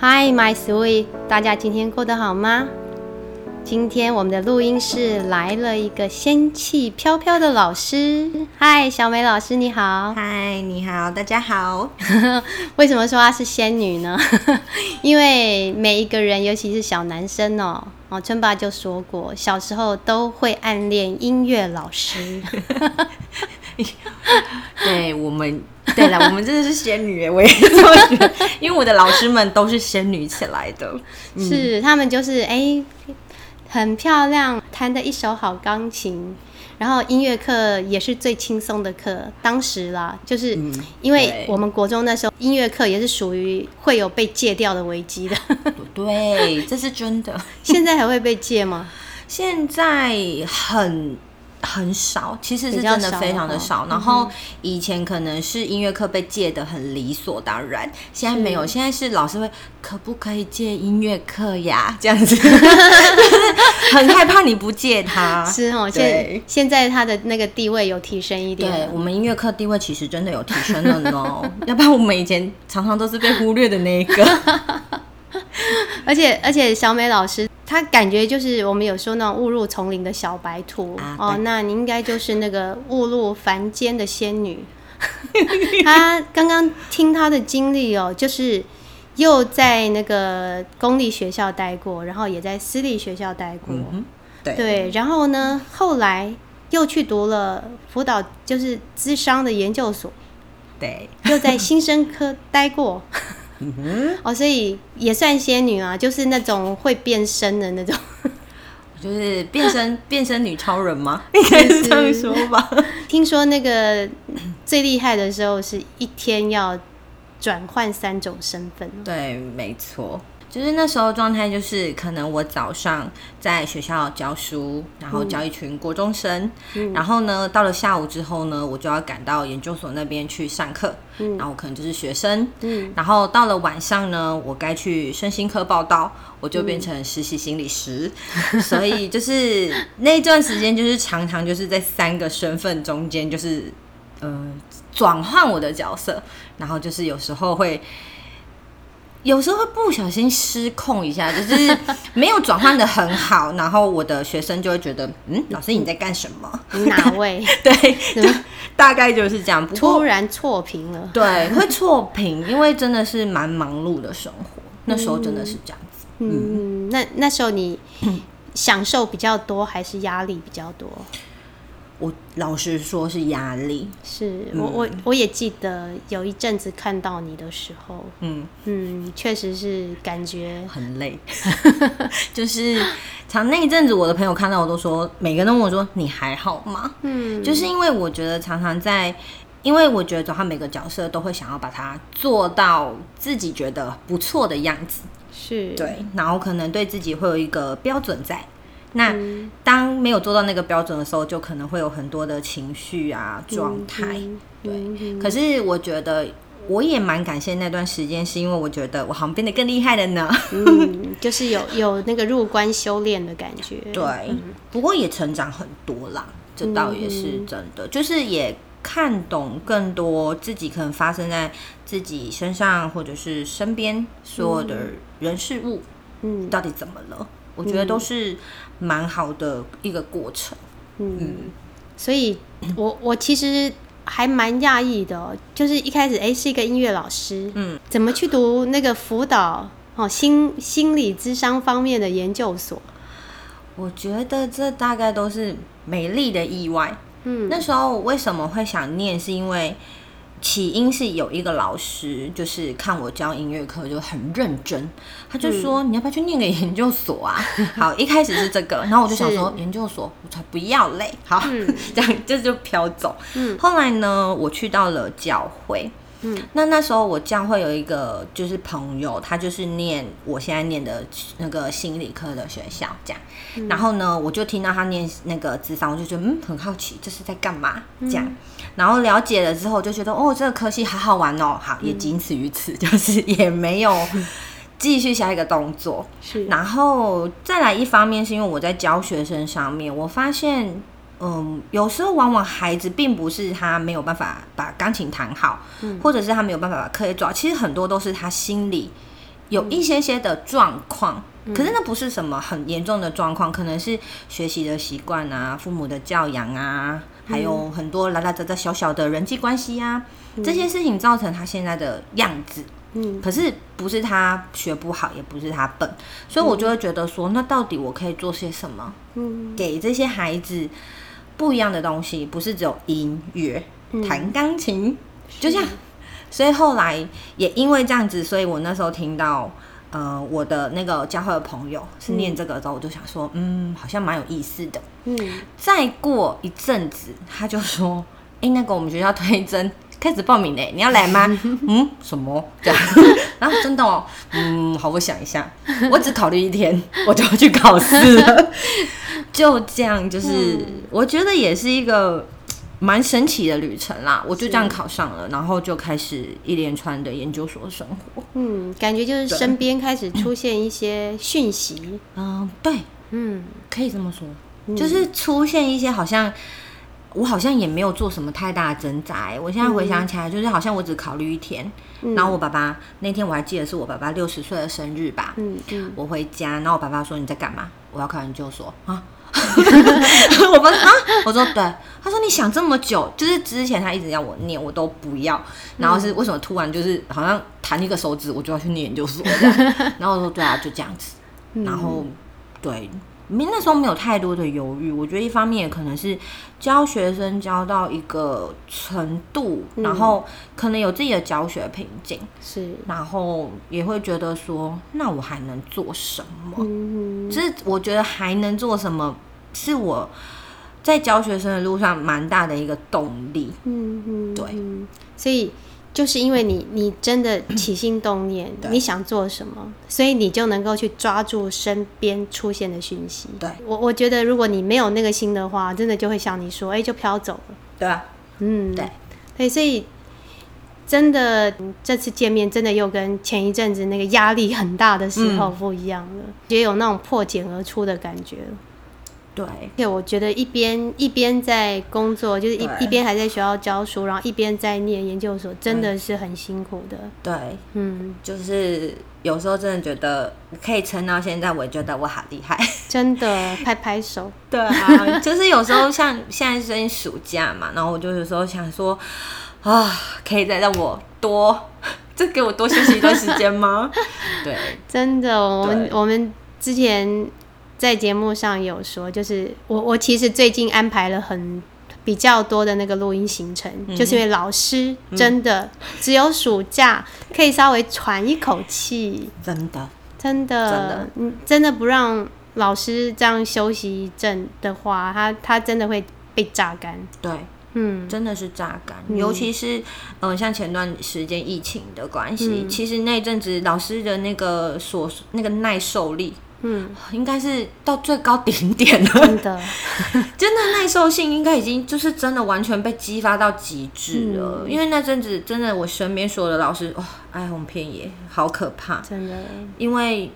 Hi, my sweet，大家今天过得好吗？今天我们的录音室来了一个仙气飘飘的老师。嗨，小美老师你好。嗨，你好，大家好。为什么说她是仙女呢？因为每一个人，尤其是小男生哦，哦，春爸就说过，小时候都会暗恋音乐老师。对我们，对了，我们真的是仙女，我也这么觉得，因为我的老师们都是仙女起来的，是他们就是哎，很漂亮，弹的一手好钢琴，然后音乐课也是最轻松的课，当时啦，就是因为我们国中那时候音乐课也是属于会有被戒掉的危机的，对，这是真的。现在还会被戒吗？现在很。很少，其实是真的非常的少。然后以前可能是音乐课被借的很理所当然，现在没有。现在是老师会可不可以借音乐课呀？这样子，很害怕你不借他。是哦，现现在他的那个地位有提升一点。对我们音乐课地位其实真的有提升了呢。要不然我们以前常常都是被忽略的那一个。而且而且小美老师。她感觉就是我们有说那种误入丛林的小白兔哦，那你应该就是那个误入凡间的仙女。她刚刚听她的经历哦，就是又在那个公立学校待过，然后也在私立学校待过，对，然后呢，后来又去读了辅导，就是资商的研究所，对，又在新生科待过。嗯哼，哦，所以也算仙女啊，就是那种会变身的那种，就是变身变身女超人吗？应该是这样说吧。听说那个 最厉害的时候，是一天要转换三种身份。对，没错。就是那时候状态，就是可能我早上在学校教书，然后教一群国中生，然后呢，到了下午之后呢，我就要赶到研究所那边去上课，然后可能就是学生，然后到了晚上呢，我该去身心科报道，我就变成实习心理师，所以就是那段时间就是常常就是在三个身份中间，就是呃转换我的角色，然后就是有时候会。有时候会不小心失控一下，就是没有转换的很好，然后我的学生就会觉得，嗯，老师你在干什么？哪位？对，大概就是这样。突然错评了，对，会错评，因为真的是蛮忙碌的生活，那时候真的是这样子。嗯，那那时候你享受比较多，还是压力比较多？我老实说，是压力。是我我我也记得有一阵子看到你的时候，嗯嗯，确实是感觉很累。就是常那一阵子，我的朋友看到我都说，每个人都问我说：“你还好吗？”嗯，就是因为我觉得常常在，因为我觉得走他每个角色都会想要把它做到自己觉得不错的样子，是对，然后可能对自己会有一个标准在。那当没有做到那个标准的时候，就可能会有很多的情绪啊状态。对，可是我觉得我也蛮感谢那段时间，是因为我觉得我好像变得更厉害了呢。嗯，就是有有那个入关修炼的感觉。对，不过也成长很多啦，这倒也是真的。就是也看懂更多自己可能发生在自己身上，或者是身边所有的人事物，嗯，到底怎么了？我觉得都是蛮好的一个过程，嗯，所以我我其实还蛮讶异的，就是一开始哎是一个音乐老师，嗯，怎么去读那个辅导哦心心理智商方面的研究所？我觉得这大概都是美丽的意外，嗯，那时候为什么会想念，是因为。起因是有一个老师，就是看我教音乐课就很认真，他就说你要不要去念个研究所啊？好，一开始是这个，然后我就想说研究所我才不要嘞，好，这样这就飘走。嗯，后来呢，我去到了教会。嗯，那那时候我将会有一个就是朋友，他就是念我现在念的那个心理科的学校，这样。然后呢，我就听到他念那个智商，我就觉得嗯很好奇，这是在干嘛？这样。然后了解了之后，就觉得哦，这个科系好好玩哦，好，也仅此于此，就是也没有继续下一个动作。是。然后再来一方面是因为我在教学生上面，我发现。嗯，有时候往往孩子并不是他没有办法把钢琴弹好，或者是他没有办法把课业做好，其实很多都是他心里有一些些的状况，可是那不是什么很严重的状况，可能是学习的习惯啊、父母的教养啊，还有很多拉拉杂杂小小的人际关系啊，这些事情造成他现在的样子。嗯，可是不是他学不好，也不是他笨，所以我就会觉得说，那到底我可以做些什么？嗯，给这些孩子不一样的东西，不是只有音乐、弹钢琴，就这样。所以后来也因为这样子，所以我那时候听到，呃，我的那个教会的朋友是念这个之后，我就想说，嗯，好像蛮有意思的。嗯，再过一阵子，他就说，哎，那个我们学校推甄开始报名嘞，你要来吗？嗯，什么这样？然后真的哦，嗯，好，我想一下，我只考虑一天，我就要去考试了。就这样，就是我觉得也是一个。蛮神奇的旅程啦，我就这样考上了，然后就开始一连串的研究所生活。嗯，感觉就是身边开始出现一些讯息。嗯，对，嗯，可以这么说，就是出现一些好像我好像也没有做什么太大的挣扎。我现在回想起来，就是好像我只考虑一天，然后我爸爸那天我还记得是我爸爸六十岁的生日吧。嗯嗯，我回家，然后我爸爸说你在干嘛？我要考研究所啊。我们啊，我说对，他说你想这么久，就是之前他一直要我念，我都不要，然后是为什么突然就是好像弹一个手指，我就要去念研究所这样，然后我说对啊，就这样子，然后对。没那时候没有太多的犹豫，我觉得一方面也可能是教学生教到一个程度，然后可能有自己的教学瓶颈，是，然后也会觉得说，那我还能做什么？嗯，就是我觉得还能做什么，是我在教学生的路上蛮大的一个动力。嗯嗯，对，所以。就是因为你，你真的起心动念，你想做什么，所以你就能够去抓住身边出现的讯息。对我，我觉得如果你没有那个心的话，真的就会像你说，哎，就飘走了。对啊，嗯，对，对，所以真的这次见面，真的又跟前一阵子那个压力很大的时候不一样了，也有那种破茧而出的感觉。对，对，我觉得一边一边在工作，就是一一边还在学校教书，然后一边在念研究所，真的是很辛苦的。对，嗯，就是有时候真的觉得可以撑到现在，我觉得我好厉害，真的拍拍手。对啊，就是有时候像现在是暑假嘛，然后我就有时候想说啊，可以再让我多，再给我多休息一段时间吗？对，真的，我们我们之前。在节目上有说，就是我我其实最近安排了很比较多的那个录音行程，就是因为老师真的只有暑假可以稍微喘一口气，真的。真的真的，嗯，真的不让老师这样休息一阵的话，他他真的会被榨干。对，嗯，真的是榨干，尤其是嗯，像前段时间疫情的关系，其实那阵子老师的那个所那个耐受力。嗯，应该是到最高顶点了。真的，真的耐受性应该已经就是真的完全被激发到极致了。因为那阵子真的，我身边所有的老师哇，哀鸿遍野，好可怕。真的，因为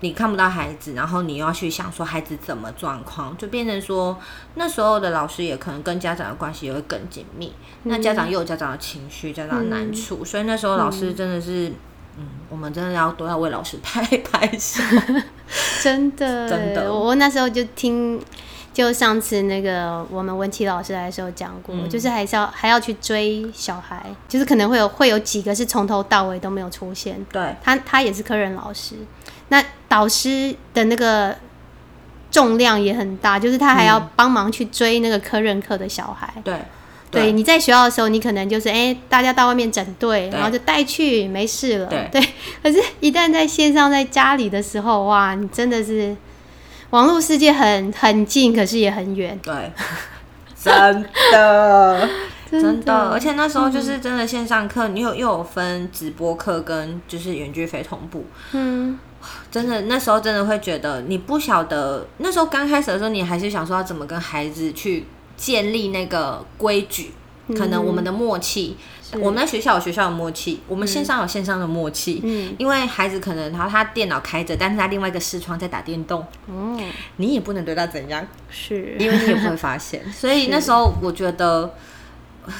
你看不到孩子，然后你又要去想说孩子怎么状况，就变成说那时候的老师也可能跟家长的关系也会更紧密。那家长又有家长的情绪，家长的难处，所以那时候老师真的是。嗯，我们真的要都要为老师拍 拍手，真的，真的。我那时候就听，就上次那个我们文琪老师来的时候讲过，就是还是要还要去追小孩，就是可能会有会有几个是从头到尾都没有出现。对，他他也是科任老师，那导师的那个重量也很大，就是他还要帮忙去追那个科任课的小孩。对。对，你在学校的时候，你可能就是哎，大家到外面整队，然后就带去，没事了。对，可是，一旦在线上，在家里的时候，哇，你真的是网络世界很很近，可是也很远。对，真的，真的，而且那时候就是真的线上课，你有又有分直播课跟就是远距非同步。嗯，真的那时候真的会觉得你不晓得，那时候刚开始的时候，你还是想说要怎么跟孩子去。建立那个规矩，可能我们的默契，我们在学校有学校的默契，我们线上有线上的默契。嗯，因为孩子可能他他电脑开着，但是他另外一个视窗在打电动。哦，你也不能对他怎样，是因为你也不会发现。所以那时候我觉得，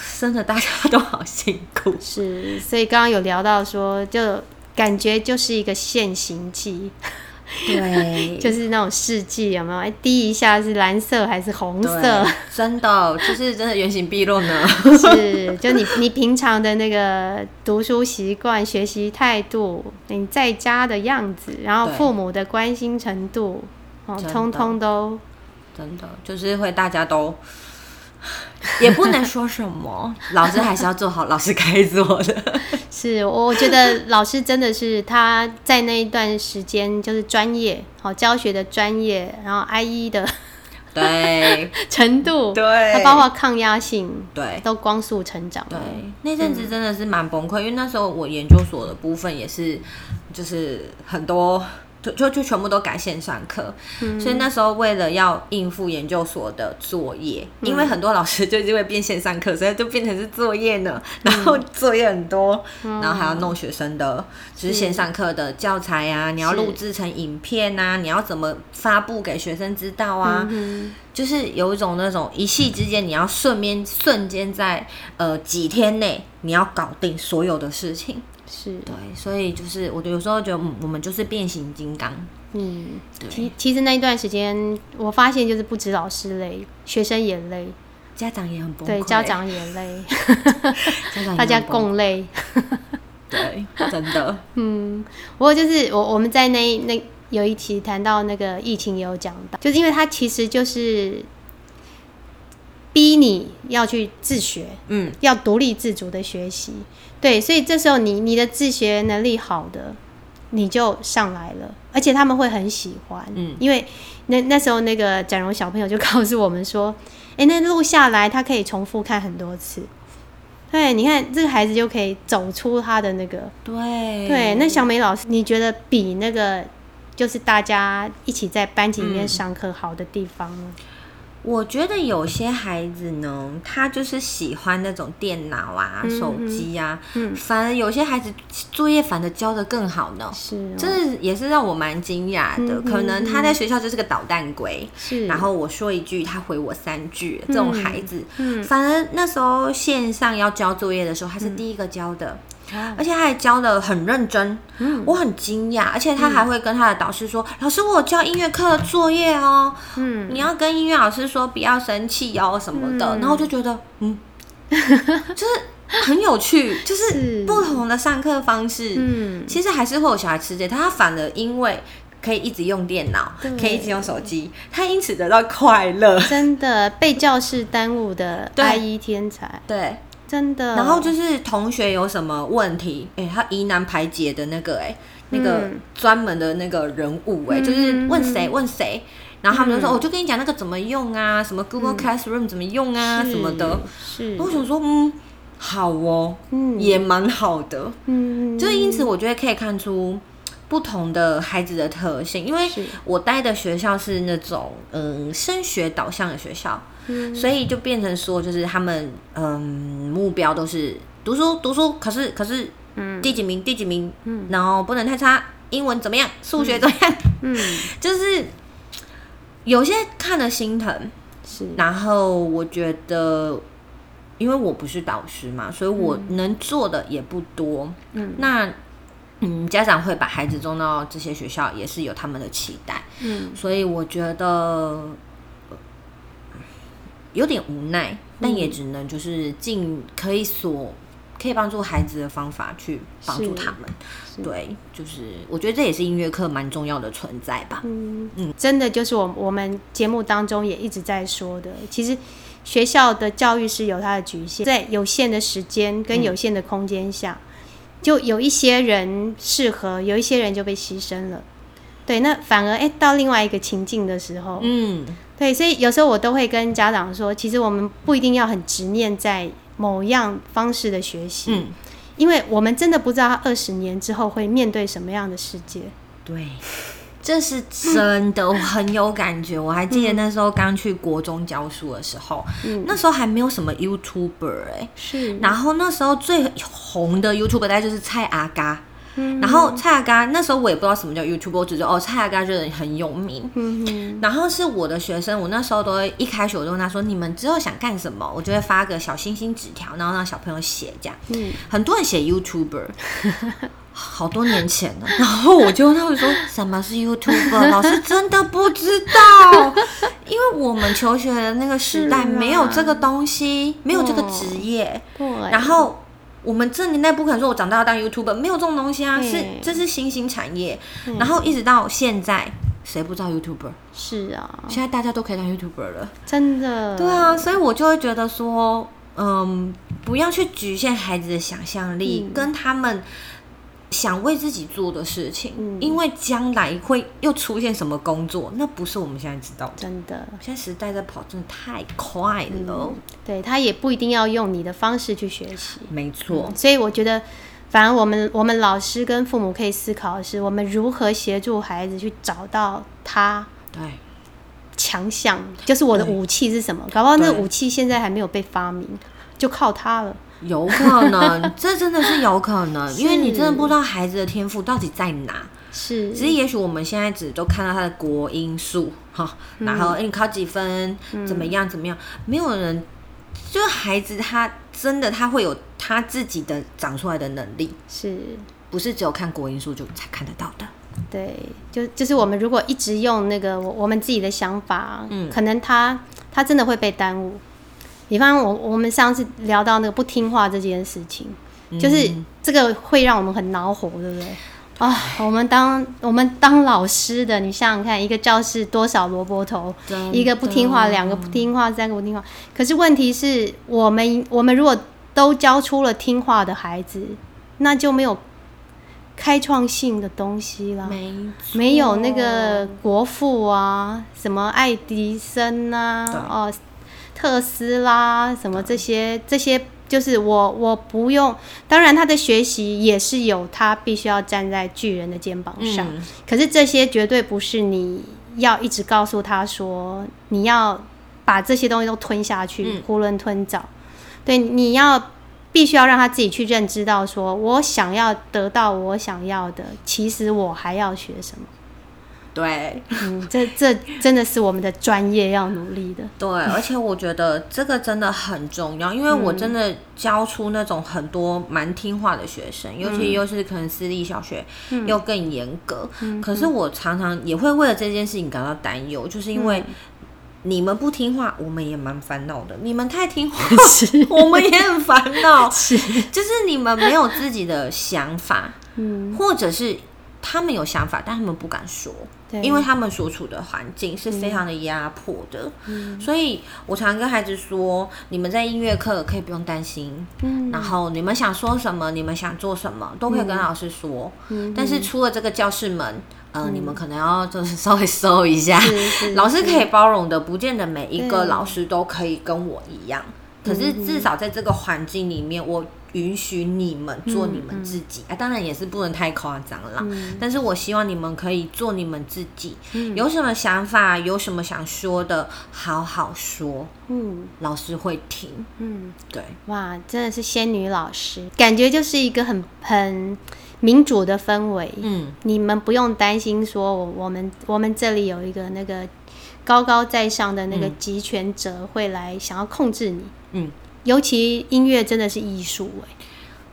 生的大家都好辛苦。是，所以刚刚有聊到说，就。感觉就是一个现行记。对，就是那种试剂有没有？哎，滴一下是蓝色还是红色？真的，就是真的原形毕露呢。是，就你你平常的那个读书习惯、学习态度，你在家的样子，然后父母的关心程度，哦，通通都真的就是会大家都。也不能说什么，老师还是要做好老师该做的。是，我觉得老师真的是他在那一段时间就是专业，好教学的专业，然后 I E 的对 程度，对，他包括抗压性，对，都光速成长。对，那阵子真的是蛮崩溃，因为那时候我研究所的部分也是，就是很多。就就就全部都改线上课，所以那时候为了要应付研究所的作业，因为很多老师 就因为变线上课，所以就变成是作业呢。然后作业很多，然后还要弄学生的，就是线上课的教材啊，你要录制成影片啊，你要怎么发布给学生知道啊？就是有一种那种一夕之间，你要顺便瞬间在呃几天内，你要搞定所有的事情。是对，所以就是我有时候觉得，我们就是变形金刚。嗯，其其实那一段时间，我发现就是不止老师累，学生也累，家长也很崩溃，对，家长也累，大家共累。对，真的。嗯，不过就是我我们在那那有一期谈到那个疫情，也有讲到，就是因为它其实就是逼你要去自学，嗯，要独立自主的学习。对，所以这时候你你的自学能力好的，你就上来了，而且他们会很喜欢，嗯，因为那那时候那个展荣小朋友就 告诉我们说，哎，那录下来他可以重复看很多次，对，你看这个孩子就可以走出他的那个，对。对，那小美老师，你觉得比那个就是大家一起在班级里面上课好的地方呢？我觉得有些孩子呢，他就是喜欢那种电脑啊、手机啊，嗯，反而有些孩子作业反而交的更好呢。是，这也是让我蛮惊讶的。可能他在学校就是个捣蛋鬼，是。然后我说一句，他回我三句，这种孩子，嗯，反而那时候线上要交作业的时候，他是第一个交的。而且他还教的很认真，我很惊讶。而且他还会跟他的导师说：“老师，我教音乐课的作业哦，嗯，你要跟音乐老师说不要生气哦什么的。”然后我就觉得，嗯，就是很有趣，就是不同的上课方式，嗯，其实还是会有小孩吃这，他反而因为可以一直用电脑，可以一直用手机，他因此得到快乐。真的被教室耽误的 IE 天才，对。真的，然后就是同学有什么问题，哎，他疑难排解的那个，哎，那个专门的那个人物，哎，就是问谁问谁，然后他们就说，我就跟你讲那个怎么用啊，什么 Google Classroom 怎么用啊，什么的。是，我想说，嗯，好哦，嗯，也蛮好的，嗯，就是因此我觉得可以看出不同的孩子的特性，因为我待的学校是那种嗯升学导向的学校。所以就变成说，就是他们嗯目标都是读书读书，可是可是嗯。第几名第几名，嗯。然后不能太差，英文怎么样，数学怎么样，嗯 就是有些看了心疼，是。然后我觉得，因为我不是导师嘛，所以我能做的也不多，嗯。那嗯家长会把孩子送到这些学校，也是有他们的期待，嗯。所以我觉得。有点无奈，但也只能就是尽可以所可以帮助孩子的方法去帮助他们。对，就是我觉得这也是音乐课蛮重要的存在吧。嗯嗯，真的就是我我们节目当中也一直在说的，其实学校的教育是有它的局限，在有限的时间跟有限的空间下，就有一些人适合，有一些人就被牺牲了。对，那反而哎，到另外一个情境的时候，嗯。对，所以有时候我都会跟家长说，其实我们不一定要很执念在某样方式的学习，嗯，因为我们真的不知道他二十年之后会面对什么样的世界。对，这是真的，我很有感觉。我还记得那时候刚去国中教书的时候，嗯那时候还没有什么 YouTuber 哎，是，然后那时候最红的 YouTuber 大概就是蔡阿嘎。然后蔡雅嘎那时候我也不知道什么叫 YouTube，我只知道哦蔡雅嘎这人很有名。然后是我的学生，我那时候都会一开始我就问他说：“你们之后想干什么？”我就会发个小星星纸条，然后让小朋友写这样。嗯，很多人写 YouTuber，好多年前了。然后我就问他们说：“什么是 YouTuber？” 老师真的不知道，因为我们求学的那个时代没有这个东西，没有这个职业。对，然后。我们这年代不可能说，我长大要当 YouTuber，没有这种东西啊，是这是新兴产业。然后一直到现在，谁不知道 YouTuber？是啊，现在大家都可以当 YouTuber 了，真的。对啊，所以我就会觉得说，嗯，不要去局限孩子的想象力，跟他们。想为自己做的事情，因为将来会又出现什么工作，那不是我们现在知道的。真的，现在时代在跑，真的太快了。对他也不一定要用你的方式去学习。没错，所以我觉得，反而我们我们老师跟父母可以思考的是，我们如何协助孩子去找到他对强项，就是我的武器是什么？搞不好那武器现在还没有被发明，就靠他了。有可能，这真的是有可能，因为你真的不知道孩子的天赋到底在哪。是，其实也许我们现在只都看到他的国音数，哈，然后哎，你考几分，怎么样怎么样，没有人，就是孩子他真的他会有他自己的长出来的能力，是不是只有看国音数就才看得到的？对，就就是我们如果一直用那个我我们自己的想法，嗯，可能他他真的会被耽误。比方我我们上次聊到那个不听话这件事情，就是这个会让我们很恼火，对不对？啊，我们当我们当老师的，你想想看，一个教室多少萝卜头，一个不听话，两个不听话，三个不听话。可是问题是我们我们如果都教出了听话的孩子，那就没有开创性的东西了，没没有那个国父啊，什么爱迪生啊，哦。特斯拉什么这些这些，就是我我不用。当然，他的学习也是有他必须要站在巨人的肩膀上。可是这些绝对不是你要一直告诉他说，你要把这些东西都吞下去，囫囵吞枣。对，你要必须要让他自己去认知到，说我想要得到我想要的，其实我还要学什么。对，嗯，这这真的是我们的专业要努力的。对，而且我觉得这个真的很重要，因为我真的教出那种很多蛮听话的学生，尤其又是可能私立小学又更严格。可是我常常也会为了这件事情感到担忧，就是因为你们不听话，我们也蛮烦恼的；你们太听话，我们也很烦恼。是，就是你们没有自己的想法，嗯，或者是。他们有想法，但他们不敢说，因为他们所处的环境是非常的压迫的。所以我常跟孩子说：“你们在音乐课可以不用担心，然后你们想说什么，你们想做什么，都可以跟老师说。但是出了这个教室门，呃，你们可能要就是稍微搜一下。老师可以包容的，不见得每一个老师都可以跟我一样。可是至少在这个环境里面，我。”允许你们做你们自己啊，当然也是不能太夸张了。但是我希望你们可以做你们自己，有什么想法，有什么想说的，好好说。嗯，老师会听。嗯，对。哇，真的是仙女老师，感觉就是一个很很民主的氛围。嗯，你们不用担心说，我我们我们这里有一个那个高高在上的那个集权者会来想要控制你。嗯。尤其音乐真的是艺术哎，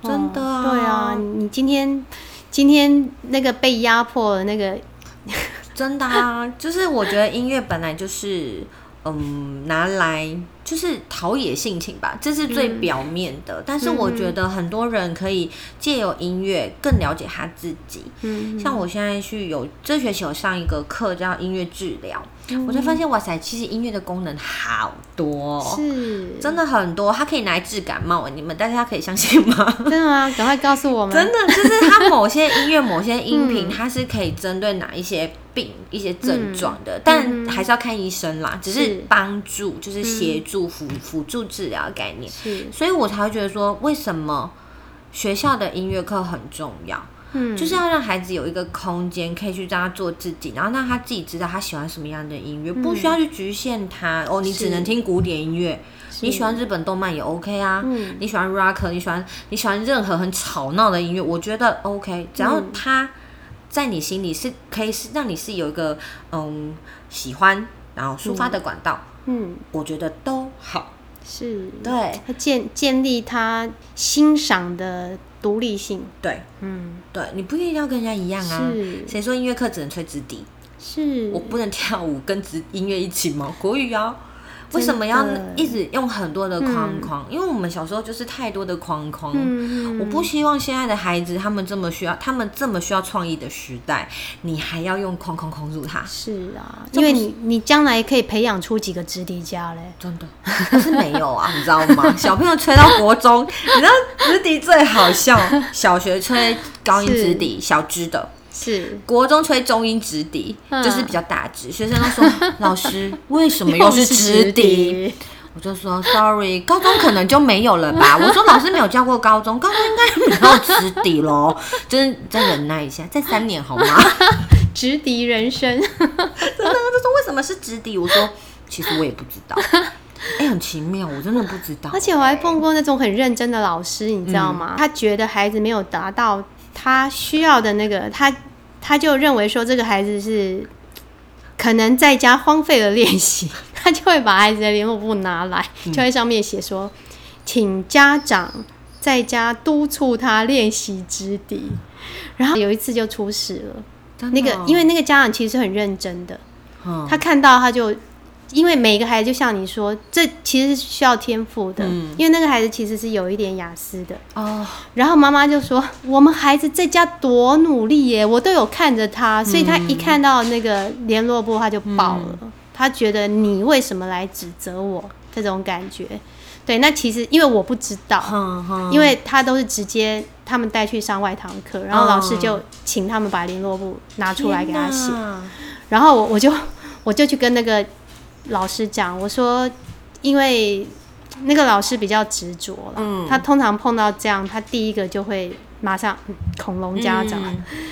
真的啊，对啊，你今天今天那个被压迫的那个，真的啊，就是我觉得音乐本来就是嗯拿来就是陶冶性情吧，这是最表面的。但是我觉得很多人可以借由音乐更了解他自己。嗯，像我现在去有这学期有上一个课叫音乐治疗。我才发现，哇塞，其实音乐的功能好多，是真的很多，它可以拿来治感冒。你们大家可以相信吗？真的吗？赶快告诉我们。真的，就是它某些音乐、某些音频，它是可以针对哪一些病、一些症状的，但还是要看医生啦。只是帮助，就是协助辅辅助治疗的概念。是，所以我才会觉得说，为什么学校的音乐课很重要？嗯，就是要让孩子有一个空间，可以去让他做自己，然后让他自己知道他喜欢什么样的音乐，不需要去局限他。哦，你只能听古典音乐，你喜欢日本动漫也 OK 啊。嗯，你喜欢 rock，你喜欢你喜欢任何很吵闹的音乐，我觉得 OK，只要他在你心里是可以是让你是有一个嗯喜欢，然后抒发的管道。嗯，我觉得都好。是，对，他建建立他欣赏的独立性。对，嗯，对，你不一定要跟人家一样啊。是，谁说音乐课只能吹直笛？是我不能跳舞跟直音乐一起吗？国语啊。为什么要一直用很多的框框？因为我们小时候就是太多的框框。我不希望现在的孩子他们这么需要，他们这么需要创意的时代，你还要用框框框住他？是啊，因为你你将来可以培养出几个直笛家嘞？真的，可是没有啊，你知道吗？小朋友吹到国中，你知道直笛最好笑，小学吹高音直笛，小支的。是国中吹中音直笛，就是比较大直。学生都说：“ 老师，为什么又是直笛？”我就说：“Sorry，高中可能就没有了吧。”我说：“老师没有教过高中，高中应该没有直笛喽。”就是再忍耐一下，再三年好吗？直笛人生，真的，他说为什么是直笛？我说：“其实我也不知道。”哎，很奇妙，我真的不知道。而且我还碰过那种很认真的老师，你知道吗？他觉得孩子没有达到。他需要的那个，他他就认为说这个孩子是可能在家荒废了练习，他就会把孩子的联络簿拿来，就在上面写说，请家长在家督促他练习之笛。然后有一次就出事了，那个因为那个家长其实很认真的，他看到他就。因为每个孩子就像你说，这其实是需要天赋的。嗯。因为那个孩子其实是有一点雅思的。哦。然后妈妈就说：“我们孩子在家多努力耶，我都有看着他。”所以他一看到那个联络簿，他就爆了。他觉得你为什么来指责我？这种感觉。对，那其实因为我不知道，因为他都是直接他们带去上外堂课，然后老师就请他们把联络簿拿出来给他写。然后我我就我就去跟那个。老师讲，我说，因为那个老师比较执着了，他通常碰到这样，他第一个就会马上恐龙家长。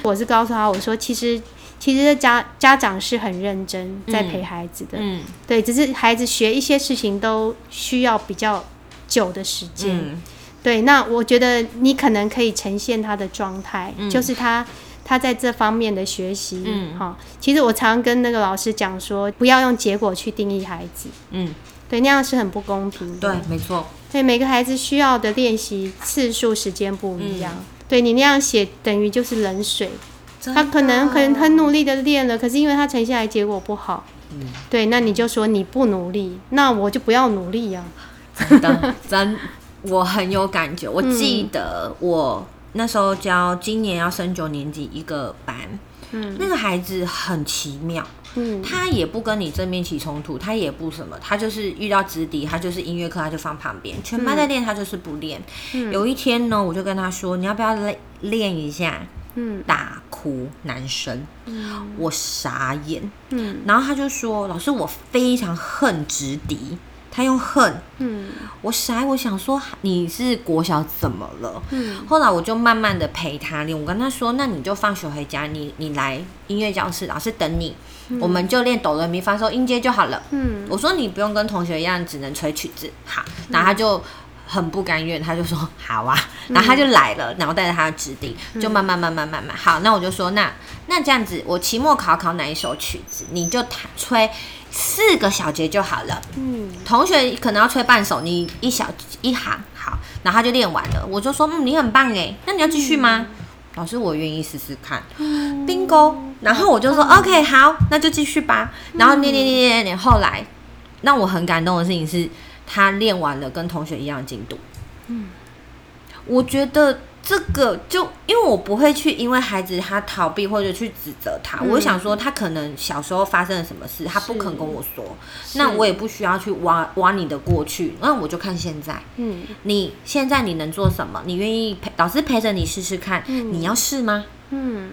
我是告诉他，我说其实其实家家长是很认真在陪孩子的，对，只是孩子学一些事情都需要比较久的时间。对，那我觉得你可能可以呈现他的状态，就是他。他在这方面的学习，嗯，哈，其实我常跟那个老师讲说，不要用结果去定义孩子，嗯，对，那样是很不公平的。对，没错。对，每个孩子需要的练习次数、时间不一样。对你那样写，等于就是冷水。他可能可能很努力的练了，可是因为他呈现来结果不好，嗯，对，那你就说你不努力，那我就不要努力呀。真的，真，我很有感觉。我记得我。那时候教今年要升九年级一个班，嗯，那个孩子很奇妙，嗯，他也不跟你正面起冲突，他也不什么，他就是遇到直笛，他就是音乐课，他就放旁边，全班在练，他就是不练。有一天呢，我就跟他说，你要不要练练一下？嗯，大哭男生，嗯，我傻眼，嗯，然后他就说，老师，我非常恨直笛。他用恨，嗯，我傻，我想说你是国小怎么了？嗯，后来我就慢慢的陪他练，我跟他说，那你就放学回家，你你来音乐教室，老师等你，我们就练哆来咪发嗦音阶就好了。嗯，我说你不用跟同学一样，只能吹曲子，好，然后他就很不甘愿，他就说好啊，然后他就来了，然后带着他的指定，就慢慢慢慢慢慢，好，那我就说那那这样子，我期末考考哪一首曲子，你就弹吹。四个小节就好了。嗯，同学可能要吹半首，你一小一行好，然后他就练完了。我就说，嗯，你很棒哎，那你要继续吗？老师，我愿意试试看。bingo，然后我就说，OK，好，那就继续吧。然后练练练练练，后来让我很感动的事情是，他练完了跟同学一样进度。嗯，我觉得。这个就因为我不会去，因为孩子他逃避或者去指责他，我想说他可能小时候发生了什么事，他不肯跟我说，那我也不需要去挖挖你的过去，那我就看现在，嗯，你现在你能做什么？你愿意陪老师陪着你试试看？你要试吗？嗯，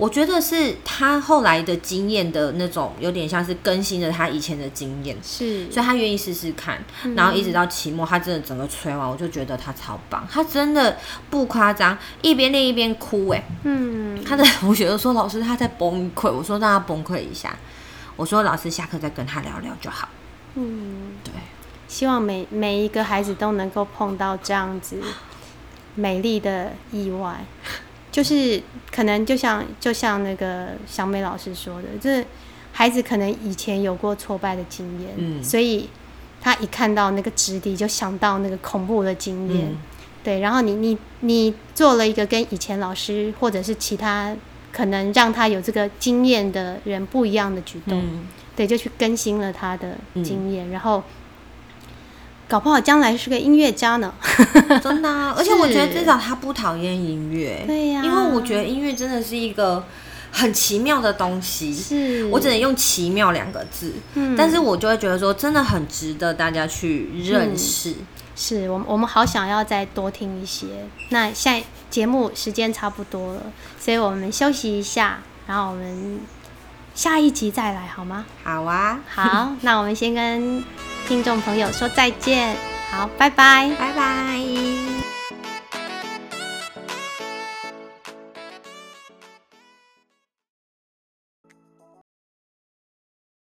我觉得是他后来的经验的那种，有点像是更新了他以前的经验，是，所以他愿意试试看，然后一直到期末，他真的整个吹完，我就觉得他超棒，他真的不夸张，一边练一边哭，哎，嗯，他的同学都说老师他在崩溃，我说让他崩溃一下，我说老师下课再跟他聊聊就好，嗯，对，希望每每一个孩子都能够碰到这样子美丽的意外。就是可能就像就像那个小美老师说的，这孩子可能以前有过挫败的经验，嗯，所以他一看到那个纸笛就想到那个恐怖的经验，对，然后你你你做了一个跟以前老师或者是其他可能让他有这个经验的人不一样的举动，对，就去更新了他的经验，然后。搞不好将来是个音乐家呢，真的啊！而且我觉得至少他不讨厌音乐，对呀，因为我觉得音乐真的是一个很奇妙的东西，是。我只能用奇妙两个字，嗯，但是我就会觉得说真的很值得大家去认识，是我们我们好想要再多听一些。那现在节目时间差不多了，所以我们休息一下，然后我们下一集再来好吗？好啊，好，那我们先跟。听众朋友说再见，好，拜拜，拜拜。